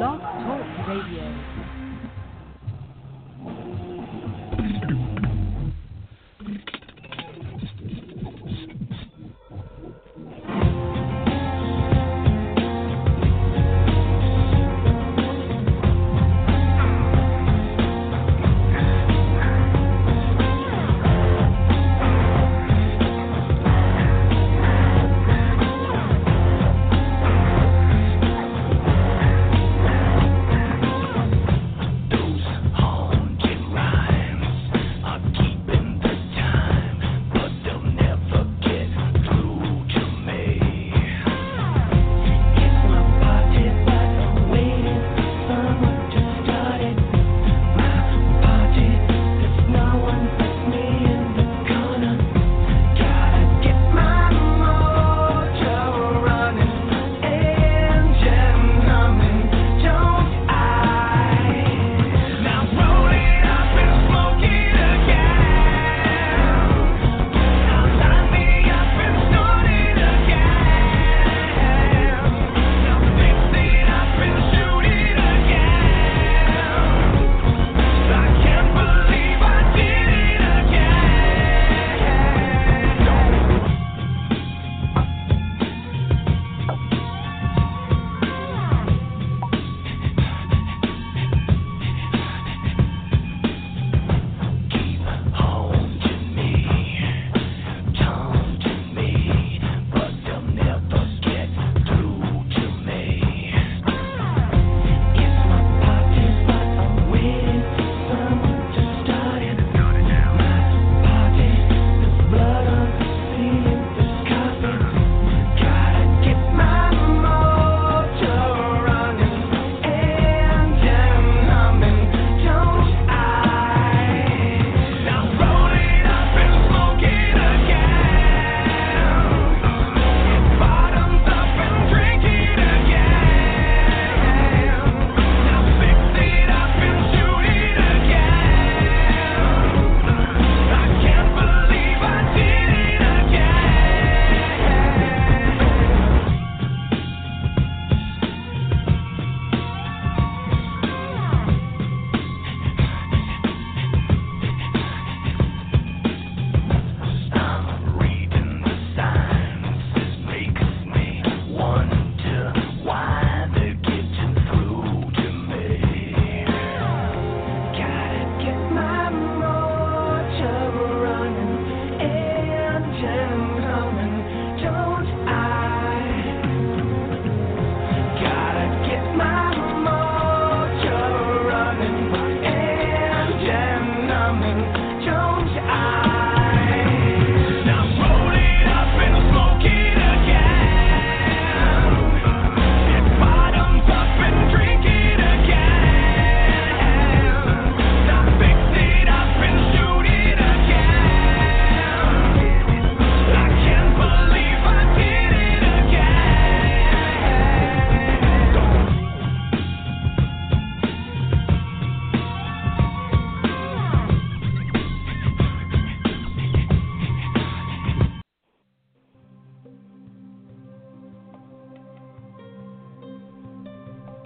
Blog Talk Radio.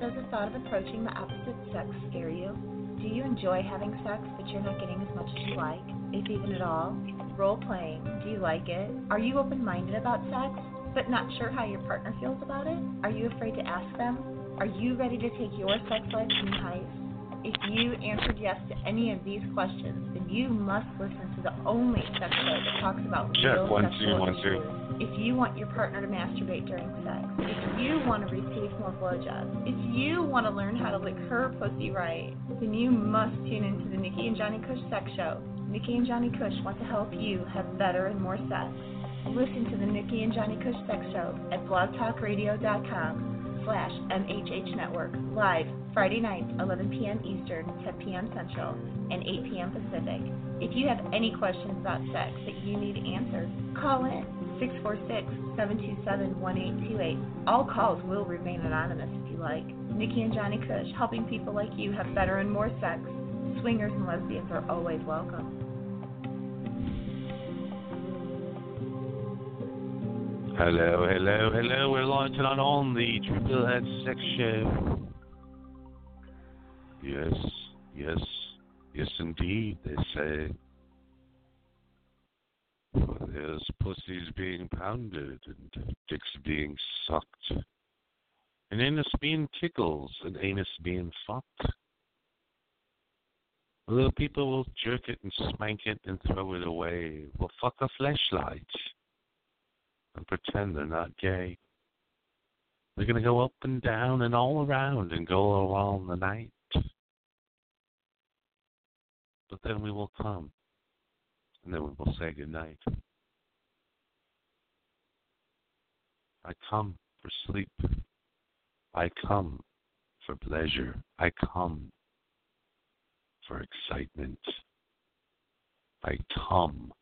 Does the thought of approaching the opposite sex scare you? Do you enjoy having sex but you're not getting as much as you like, if even at all? Role playing, do you like it? Are you open minded about sex but not sure how your partner feels about it? Are you afraid to ask them? Are you ready to take your sex life to new heights? If you answered yes to any of these questions, then you must listen the only sex show that talks about Check, real one, sexual one, two. If you want your partner to masturbate during sex, if you want to receive more blowjobs, if you want to learn how to lick her pussy right, then you must tune into the Nikki and Johnny Cush Sex Show. Nikki and Johnny Cush want to help you have better and more sex. Listen to the Nikki and Johnny Cush Sex Show at blogtalkradio.com slash MHH Network, live Friday nights, 11 p.m. Eastern, 10 p.m. Central, and 8 p.m. Pacific. If you have any questions about sex that you need answered, call in 646-727-1828. All calls will remain anonymous if you like. Nikki and Johnny Cush, helping people like you have better and more sex. Swingers and lesbians are always welcome. Hello, hello, hello. We're launching on on the Triple X Sex Show. Yes, yes, yes, indeed, they say. There's pussies being pounded and dicks being sucked, and anus being tickles and anus being fucked. Little people will jerk it and spank it and throw it away. Will fuck a flashlight and pretend they're not gay. They're to go up and down and all around and go along the night. But then we will come, and then we will say goodnight. I come for sleep. I come for pleasure. I come for excitement. I come.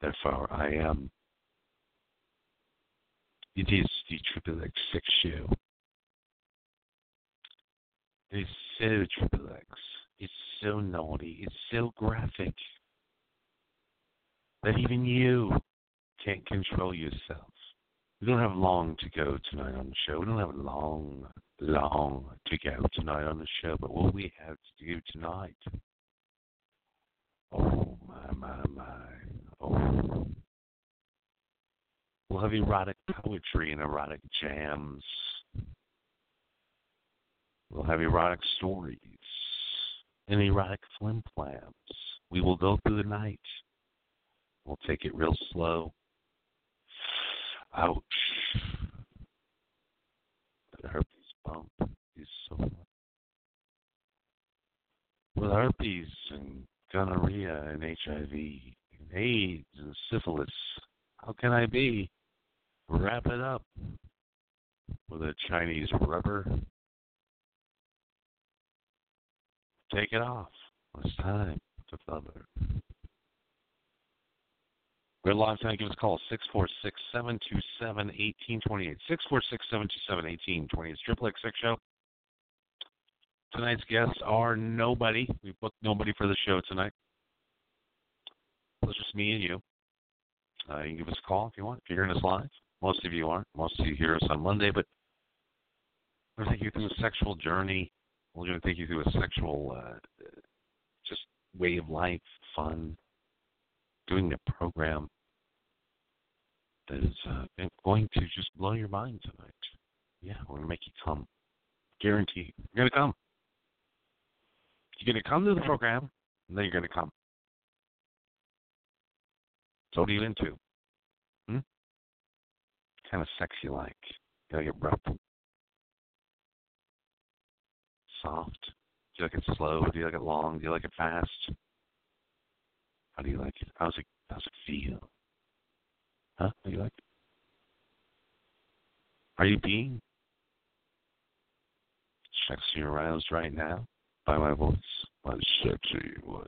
Therefore, I am. It is the Triple X Sex Show. It is so Triple X. It's so naughty. It's so graphic that even you can't control yourself. We don't have long to go tonight on the show. We don't have long, long to go tonight on the show. But what we have to do tonight, oh my, my, my, oh. We'll have erotic poetry and erotic jams. We'll have erotic stories and erotic flim flams. We will go through the night. We'll take it real slow. Ouch. The herpes bump is so fun. With herpes and gonorrhea and HIV and AIDS and syphilis, how can I be? Wrap it up with a Chinese rubber. Take it off. It's time to feather. We're live tonight. Give us a call 646 727 1828. 646 727 1828. It's Triple X Sex Show. Tonight's guests are nobody. We booked nobody for the show tonight. It's just me and you. Uh, you can give us a call if you want, if you're hearing us live. Most of you aren't. Most of you hear us on Monday, but we're take you through a sexual journey. We're going to take you through a sexual, uh, just way of life, fun, doing a program that is uh, going to just blow your mind tonight. Yeah, we're going to make you come. Guarantee you're going to come. You're going to come to the program, and then you're going to come. So what are you into? Hmm? kind of sex you like? You like it rough? Soft? Do you like it slow? Do you like it long? Do you like it fast? How do you like it? How's it how's it feel? Huh? How do you like it? Are you being sexy aroused right now by my voice? My sexy voice.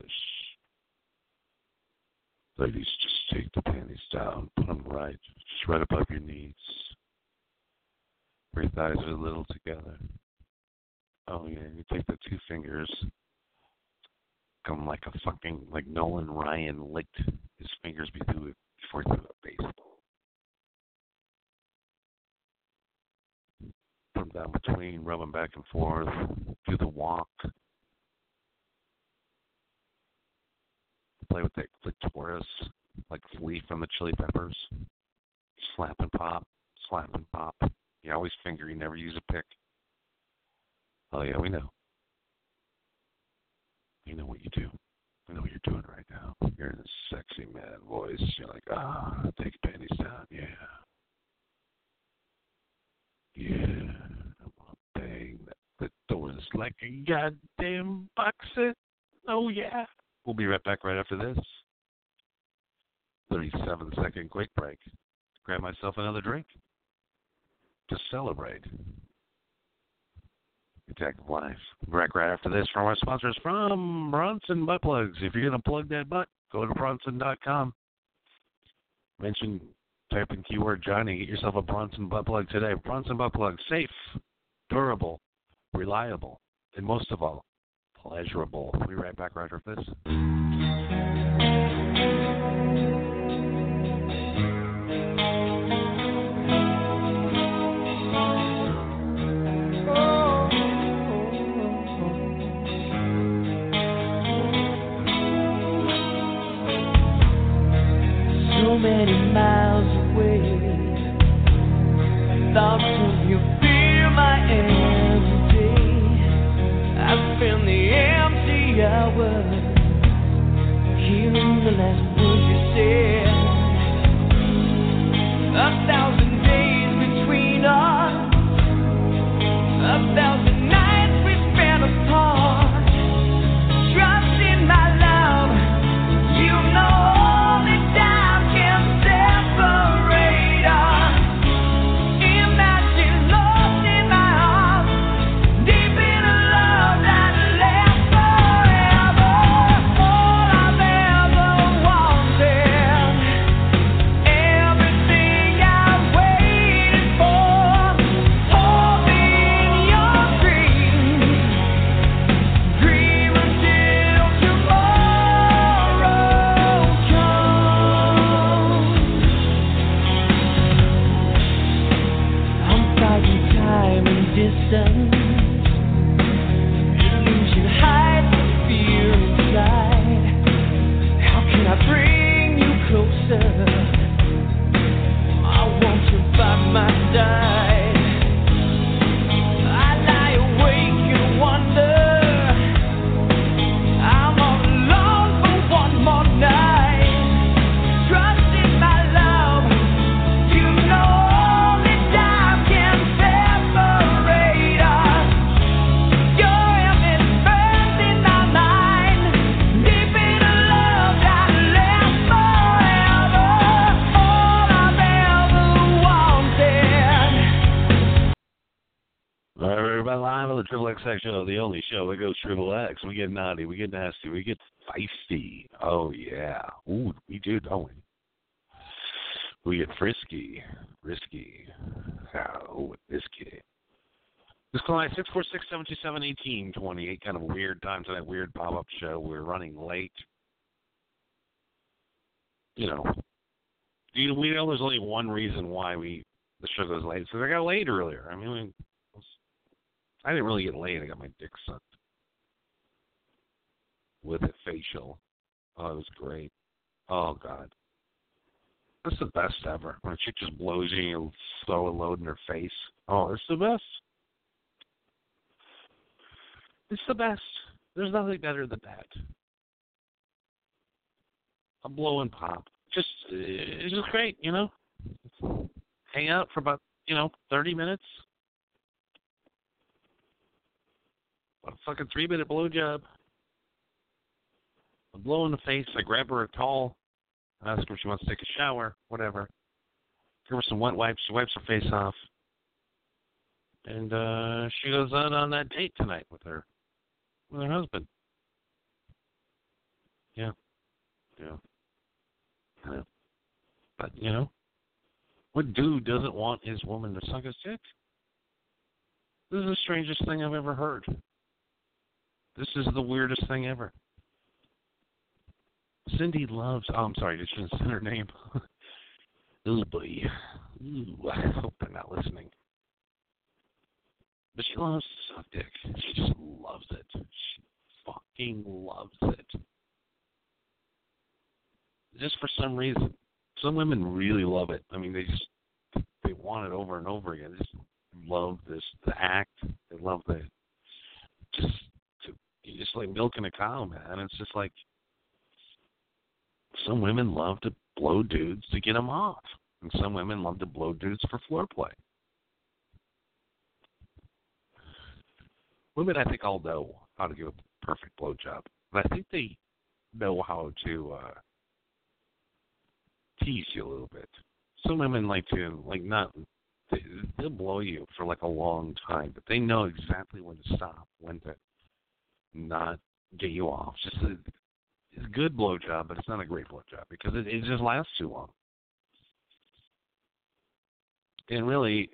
Ladies, just take the panties down, put them right, just right above your knees. Your thighs a little together. Oh yeah, you take the two fingers, come like a fucking like Nolan Ryan licked his fingers before before he threw a baseball. Them down between, rub them back and forth, do the walk. Play with that clitoris like Flea from the Chili Peppers. Slap and pop, slap and pop. You always finger, you never use a pick. Oh yeah, we know. You know what you do. We know what you're doing right now. You're in a sexy man voice. You're like, ah, take your panties down, yeah. Yeah. To bang that clitoris like a goddamn boxer. Oh yeah. We'll be right back right after this. 37 second quick break. Grab myself another drink to celebrate. Of Life. Back right after this from our sponsors from Bronson Butt Plugs. If you're going to plug that butt, go to Bronson.com. Mention, type in keyword Johnny, get yourself a Bronson Butt Plug today. Bronson Butt Plug, safe, durable, reliable, and most of all, pleasurable. We'll be right back right after this. miles away. Thoughts of you fill my every day. I spend the empty hours hearing the last words you say. Distance. Only show that goes triple X. We get naughty, we get nasty, we get feisty. Oh yeah. Ooh, we do, don't we? We get frisky, risky. Oh, risky. This line six four six seven two seven eighteen twenty eight. Kind of a weird time tonight. Weird pop up show. We're running late. You know, we know there's only one reason why we the show goes late. So I got late earlier. I mean, I didn't really get laid. I got my dick sucked with a facial. Oh, it was great. Oh God, that's the best ever. When a chick just blows you and throw a load in her face. Oh, it's the best. It's the best. There's nothing better than that. A blow and pop. Just it's just great, you know. Hang out for about you know thirty minutes. A fucking three minute blowjob. A blow in the face. I grab her a towel. I ask her if she wants to take a shower, whatever. Give her some wet wipes. She wipes her face off. And uh she goes out on that date tonight with her with her husband. Yeah. Yeah. Yeah. But you know, what dude doesn't want his woman to suck his dick? This is the strangest thing I've ever heard. This is the weirdest thing ever. Cindy loves. Oh, I'm sorry, I shouldn't say her name. Ooh, boy. Ooh, I hope they're not listening. But she loves to suck dick. She just loves it. She fucking loves it. Just for some reason. Some women really love it. I mean, they just they want it over and over again. They just love this the act. They love the just just like milking a cow, man. It's just like some women love to blow dudes to get them off, and some women love to blow dudes for floor play. Women, I think, all know how to give a perfect blowjob, but I think they know how to uh, tease you a little bit. Some women like to like not they, they'll blow you for like a long time, but they know exactly when to stop, when to not get you off. Just a, it's a good blowjob, but it's not a great blowjob because it, it just lasts too long. And really,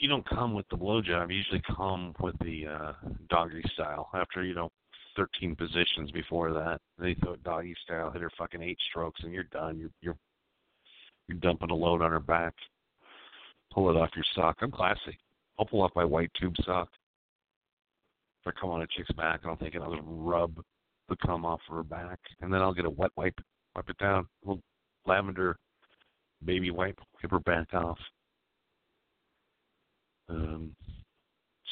you don't come with the blowjob. You usually come with the uh, doggy style after you know 13 positions before that. They throw doggy style, hit her fucking eight strokes, and you're done. You're you're you're dumping a load on her back. Pull it off your sock. I'm classy. I'll pull off my white tube sock. I come on a chick's back, I'll take. I'll rub the cum off her back, and then I'll get a wet wipe, wipe it down, a little lavender baby wipe, wipe her back off. um,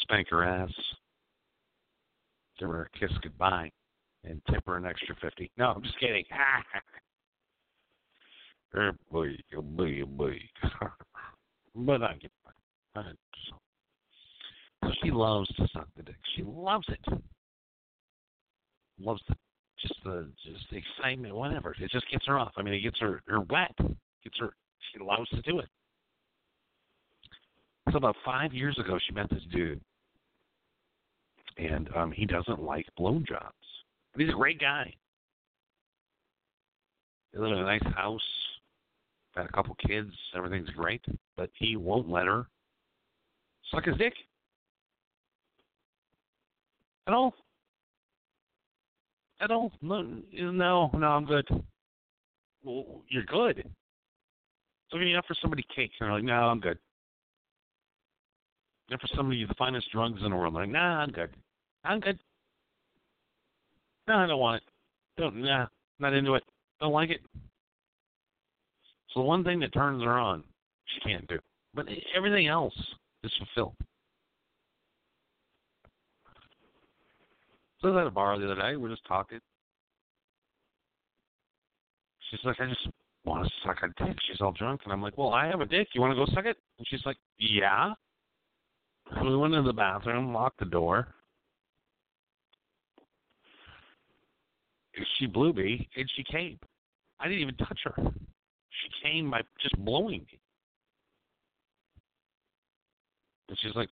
spank her ass, give her a kiss goodbye, and tip her an extra fifty. No, I'm just kidding. boy, boy, boy. but I get so, so she loves to suck the dick. She loves it. Loves the just the just the excitement, whatever. It just gets her off. I mean, it gets her her wet. Gets her. She loves to do it. So about five years ago, she met this dude, and um, he doesn't like blowjobs. He's a great guy. They live in a nice house, got a couple kids, everything's great, but he won't let her suck his dick at all. At all? No, no, I'm good. Well, you're good. So when you offer somebody cake, and they're like, no, I'm good. And for somebody the finest drugs in the world, like, nah, I'm good. I'm good. No, I don't want it. Don't nah, not into it. Don't like it. So the one thing that turns her on, she can't do. But everything else is fulfilled. I was at a bar the other day, we're just talking. She's like, I just want to suck a dick. She's all drunk, and I'm like, Well, I have a dick. You want to go suck it? And she's like, Yeah. We went into the bathroom, locked the door. She blew me, and she came. I didn't even touch her. She came by just blowing me. And she's like,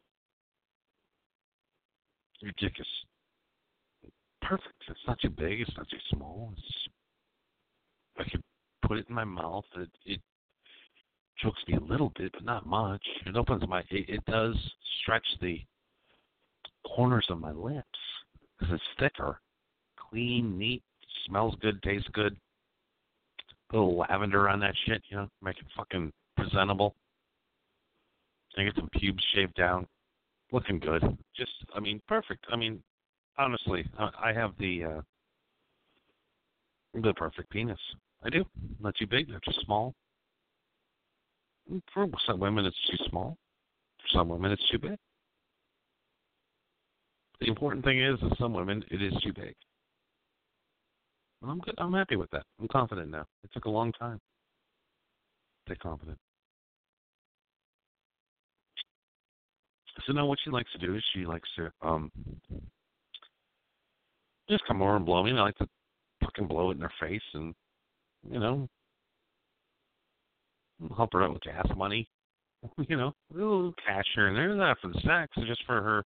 Your dick is perfect. It's not too big. It's not too small. It's, I could put it in my mouth. It, it chokes me a little bit, but not much. It opens my. It, it does stretch the corners of my lips because it's thicker, clean, neat, smells good, tastes good. Put A little lavender on that shit, you know, make it fucking presentable. I get some pubes shaved down, looking good. Just, I mean, perfect. I mean, honestly, I have the uh the perfect penis. I do. Not too big, not too small. For some women, it's too small. For some women, it's too big. The important thing is, that some women, it is too big. I'm good. I'm happy with that. I'm confident now. It took a long time. Stay confident. So now, what she likes to do is she likes to um just come over and blow me. And I like to fucking blow it in her face, and you know, help her out with gas money. You know, a little cash here and there, not for the sex, just for her,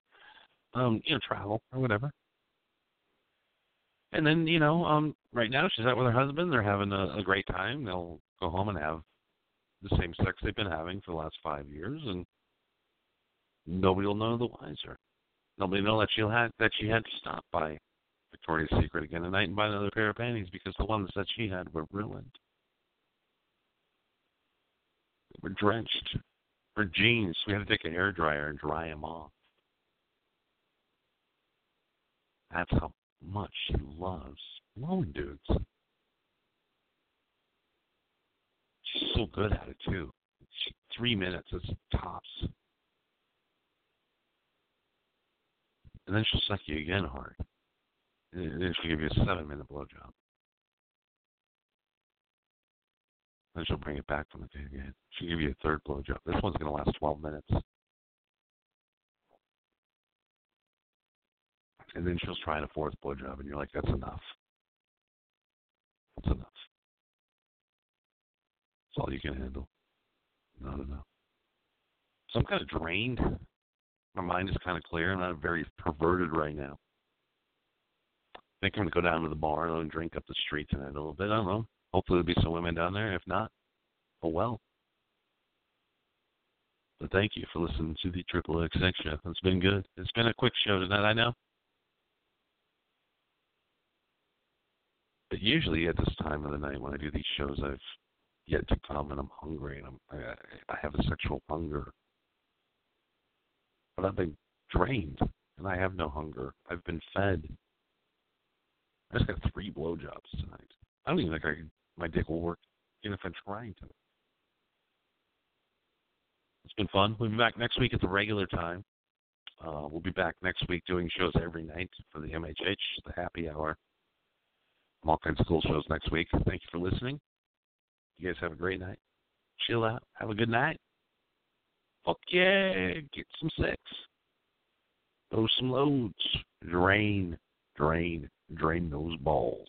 um, you know, travel or whatever. And then, you know, um, right now she's out with her husband. They're having a, a great time. They'll go home and have the same sex they've been having for the last five years, and nobody will know the wiser. Nobody will know that she had that she had to stop by Victoria's Secret again tonight and buy another pair of panties because the ones that she had were ruined They were drenched. Her jeans, we had to take a hair dryer and dry them off. That's how much she loves blowing dudes. She's so good at it too. She, three minutes is tops. And then she'll suck you again hard. Then she'll give you a seven minute blowjob. Then she'll bring it back from the day again. She'll give you a third blowjob. This one's going to last 12 minutes. And then she'll try a fourth blowjob, and you're like, that's enough. That's enough. That's all you can handle. Not enough. So I'm kind of drained. My mind is kind of clear. I'm not very perverted right now. I think I'm to go down to the bar and drink up the street tonight a little bit. I don't know. Hopefully there'll be some women down there. If not, oh well. But thank you for listening to the Triple X show. It's been good. It's been a quick show tonight, I know. But usually at this time of the night when I do these shows, I've yet to come and I'm hungry and I'm, I, I have a sexual hunger. But I've been drained and I have no hunger. I've been fed. I just got three blowjobs tonight. I don't even think I can my dick will work even if I'm trying to. It's been fun. We'll be back next week at the regular time. Uh, we'll be back next week doing shows every night for the MHH, the happy hour. All kinds of cool shows next week. Thank you for listening. You guys have a great night. Chill out. Have a good night. Fuck yeah. Get some sex. Throw some loads. Drain, drain, drain those balls.